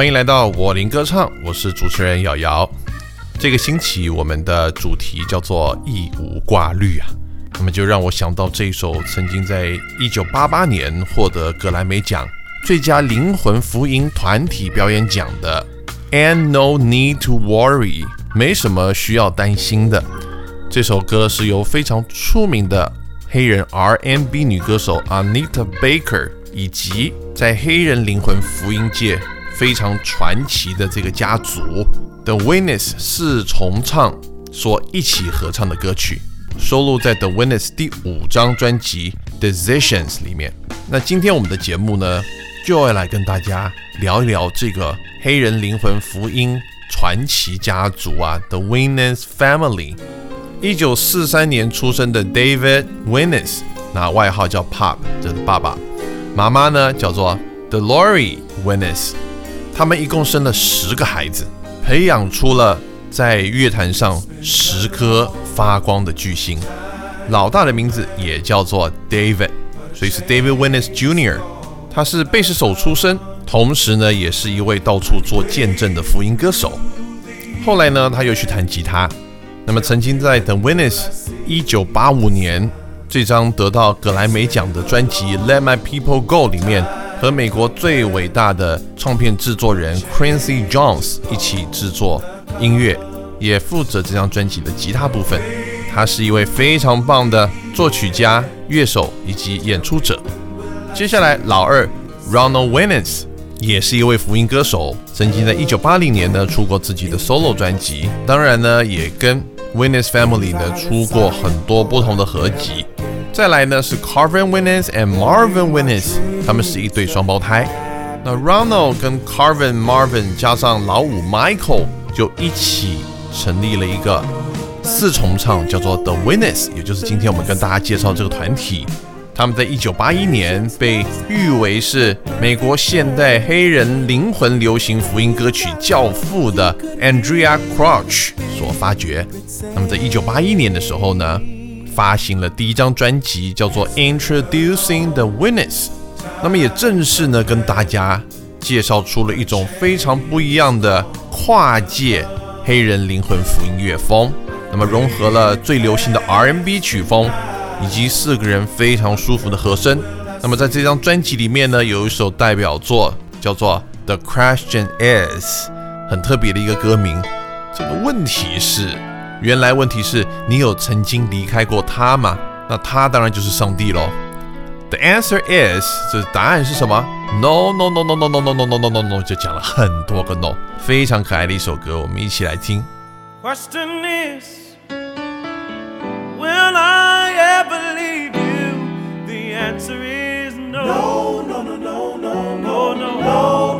欢迎来到我林歌唱，我是主持人瑶瑶。这个星期我们的主题叫做一无挂虑啊，那么就让我想到这一首曾经在一九八八年获得格莱美奖最佳灵魂福音团体表演奖的《And No Need to Worry》，没什么需要担心的。这首歌是由非常出名的黑人 R&B 女歌手 Anita Baker 以及在黑人灵魂福音界非常传奇的这个家族 The Winners 四重唱所一起合唱的歌曲，收录在 The Winners 第五张专辑 Decisions 里面。那今天我们的节目呢，就要来跟大家聊一聊这个黑人灵魂福音传奇家族啊，The Winners Family。一九四三年出生的 David Winners，那外号叫 Pop，这是爸爸。妈妈呢叫做 Delory Winners。他们一共生了十个孩子，培养出了在乐坛上十颗发光的巨星。老大的名字也叫做 David，所以是 David Winners Jr。他是贝斯手出身，同时呢也是一位到处做见证的福音歌手。后来呢他又去弹吉他。那么，曾经在 The Winners 一九八五年这张得到格莱美奖的专辑《Let My People Go》里面，和美国最伟大的唱片制作人 Quincy Jones 一起制作音乐，也负责这张专辑的吉他部分。他是一位非常棒的作曲家、乐手以及演出者。接下来，老二 Ronald Winners 也是一位福音歌手，曾经在一九八零年呢出过自己的 solo 专辑，当然呢也跟 Winners Family 呢出过很多不同的合集，再来呢是 Carvin Winans and Marvin Winans，他们是一对双胞胎。那 Ronald 跟 Carvin Marvin 加上老五 Michael 就一起成立了一个四重唱，叫做 The Winans，也就是今天我们跟大家介绍这个团体。他们在一九八一年被誉为是美国现代黑人灵魂流行福音歌曲教父的 Andrea Crouch 所发掘。那么在一九八一年的时候呢，发行了第一张专辑，叫做 Introducing the Winners。那么也正式呢跟大家介绍出了一种非常不一样的跨界黑人灵魂福音乐风。那么融合了最流行的 R&B 曲风。以及四个人非常舒服的和声。那么在这张专辑里面呢，有一首代表作叫做《The Question Is》，很特别的一个歌名。这个问题是，原来问题是你有曾经离开过他吗？那他当然就是上帝喽。The answer is，这答案是什么？No no no no no no no no no no no no，就讲了很多个 no，非常可爱的一首歌，我们一起来听。Question is。answer is no. No, no, no, no, no, no, no, no, no, no, no,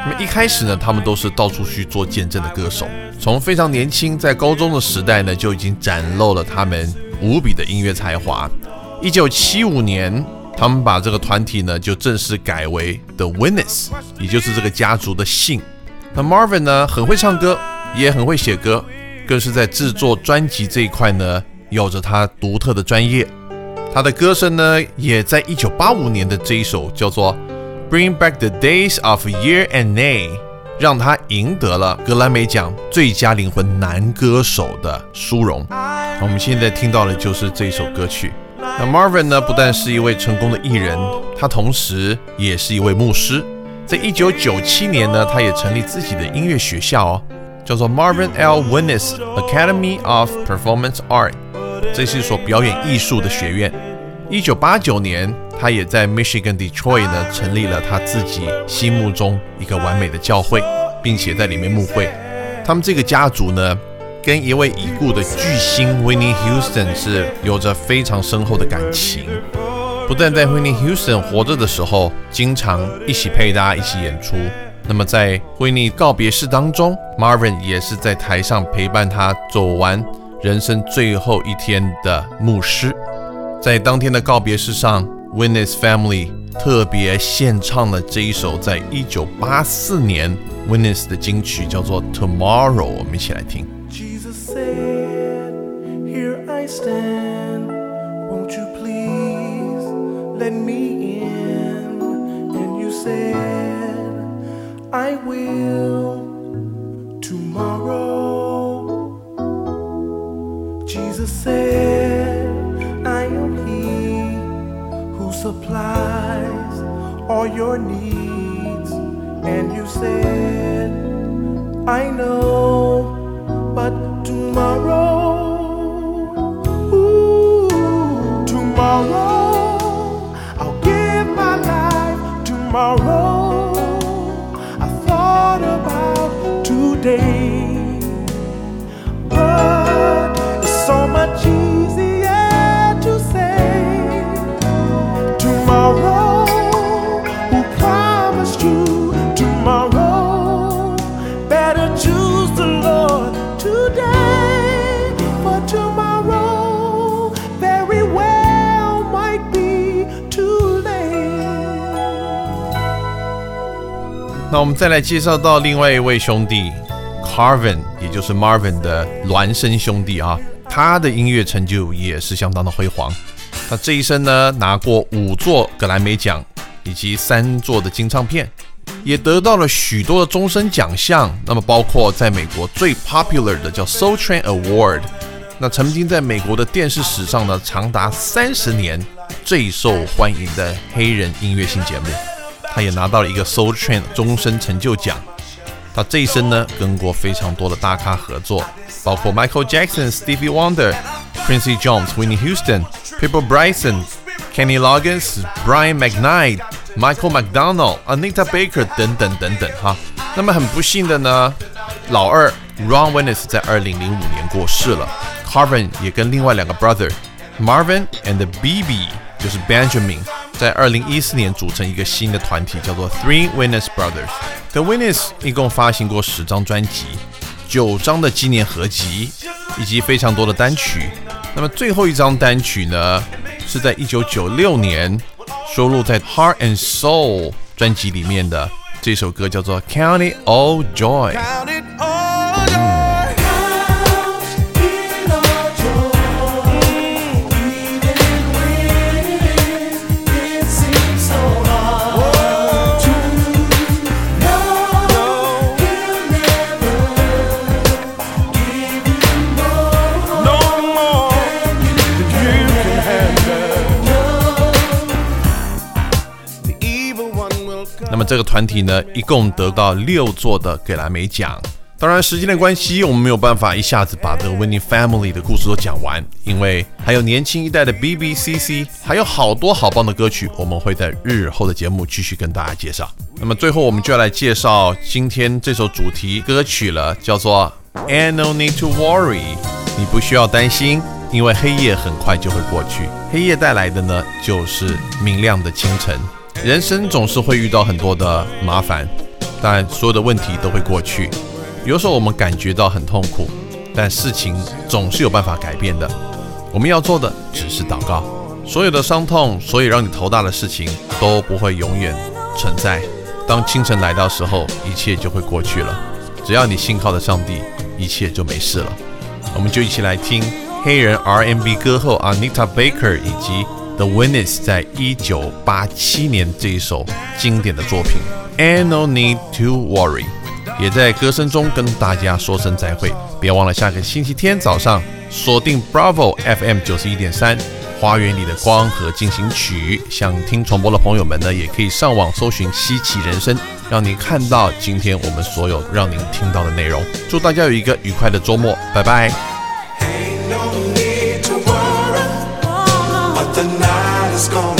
那么一开始呢，他们都是到处去做见证的歌手。从非常年轻，在高中的时代呢，就已经展露了他们无比的音乐才华。一九七五年，他们把这个团体呢，就正式改为 The Winners，也就是这个家族的姓。那 Marvin 呢，很会唱歌，也很会写歌。更是在制作专辑这一块呢，有着他独特的专业。他的歌声呢，也在一九八五年的这一首叫做《Bring Back the Days of Year and Nay》，让他赢得了格莱美奖最佳灵魂男歌手的殊荣。我们现在听到的就是这首歌曲。那 Marvin 呢，不但是一位成功的艺人，他同时也是一位牧师。在一九九七年呢，他也成立自己的音乐学校哦。叫做 Marvin L. w i n n e s Academy of Performance Art，这是一所表演艺术的学院。一九八九年，他也在 Michigan Detroit 呢成立了他自己心目中一个完美的教会，并且在里面牧会。他们这个家族呢，跟一位已故的巨星 Winnie Houston 是有着非常深厚的感情。不但在 Winnie Houston 活着的时候，经常一起陪大家一起演出。那么在 Winnie 告别式当中，Marvin 也是在台上陪伴他走完人生最后一天的牧师。在当天的告别式上 ，Winnie's Family 特别献唱了这一首在一九八四年 Winnie's 的金曲，叫做《Tomorrow》。我们一起来听。Jesus said, Here I stand. Won't you please let me in? And you said, I will tomorrow. Jesus said, supplies all your needs. And you said, I know but tomorrow, ooh, tomorrow, I'll give my life tomorrow. I thought about today, 那我们再来介绍到另外一位兄弟 Carvin，也就是 Marvin 的孪生兄弟啊，他的音乐成就也是相当的辉煌。他这一生呢，拿过五座格莱美奖，以及三座的金唱片，也得到了许多的终身奖项。那么包括在美国最 popular 的叫 Soul Train Award，那曾经在美国的电视史上呢，长达三十年最受欢迎的黑人音乐性节目。他也拿到了一个 Soul Train 的终身成就奖。他这一生呢，跟过非常多的大咖合作，包括 Michael Jackson、Stevie Wonder、Quincy Jones、Whitney Houston、People Bryson、Kenny Loggins、Brian McKnight、Michael McDonald、Anita Baker 等等等等哈。那么很不幸的呢，老二 Ron Willis 在二零零五年过世了。Carvin 也跟另外两个 brother Marvin and BB 就是 Benjamin，在二零一四年组成一个新的团体，叫做 Three Winners Brothers。The Winners 一共发行过十张专辑，九张的纪念合集，以及非常多的单曲。那么最后一张单曲呢，是在一九九六年收录在 Heart and Soul 专辑里面的这首歌，叫做 Count It All Joy。这个团体呢，一共得到六座的格莱美奖。当然，时间的关系，我们没有办法一下子把这个 Winnie Family 的故事都讲完，因为还有年轻一代的 BBCC，还有好多好棒的歌曲，我们会在日后的节目继续跟大家介绍。那么最后，我们就要来介绍今天这首主题歌曲了，叫做 a n No Need to Worry"，你不需要担心，因为黑夜很快就会过去。黑夜带来的呢，就是明亮的清晨。人生总是会遇到很多的麻烦，但所有的问题都会过去。有时候我们感觉到很痛苦，但事情总是有办法改变的。我们要做的只是祷告。所有的伤痛，所有让你头大的事情都不会永远存在。当清晨来到时候，一切就会过去了。只要你信靠的上帝，一切就没事了。我们就一起来听黑人 R&B 歌后 Anita Baker 以及 The Winners 在一九八七年这一首经典的作品《Anno Need to Worry》，也在歌声中跟大家说声再会。别忘了下个星期天早上锁定 Bravo FM 九十一点三《花园里的光和进行曲》。想听重播的朋友们呢，也可以上网搜寻《稀奇人生》，让您看到今天我们所有让您听到的内容。祝大家有一个愉快的周末，拜拜。Is gonna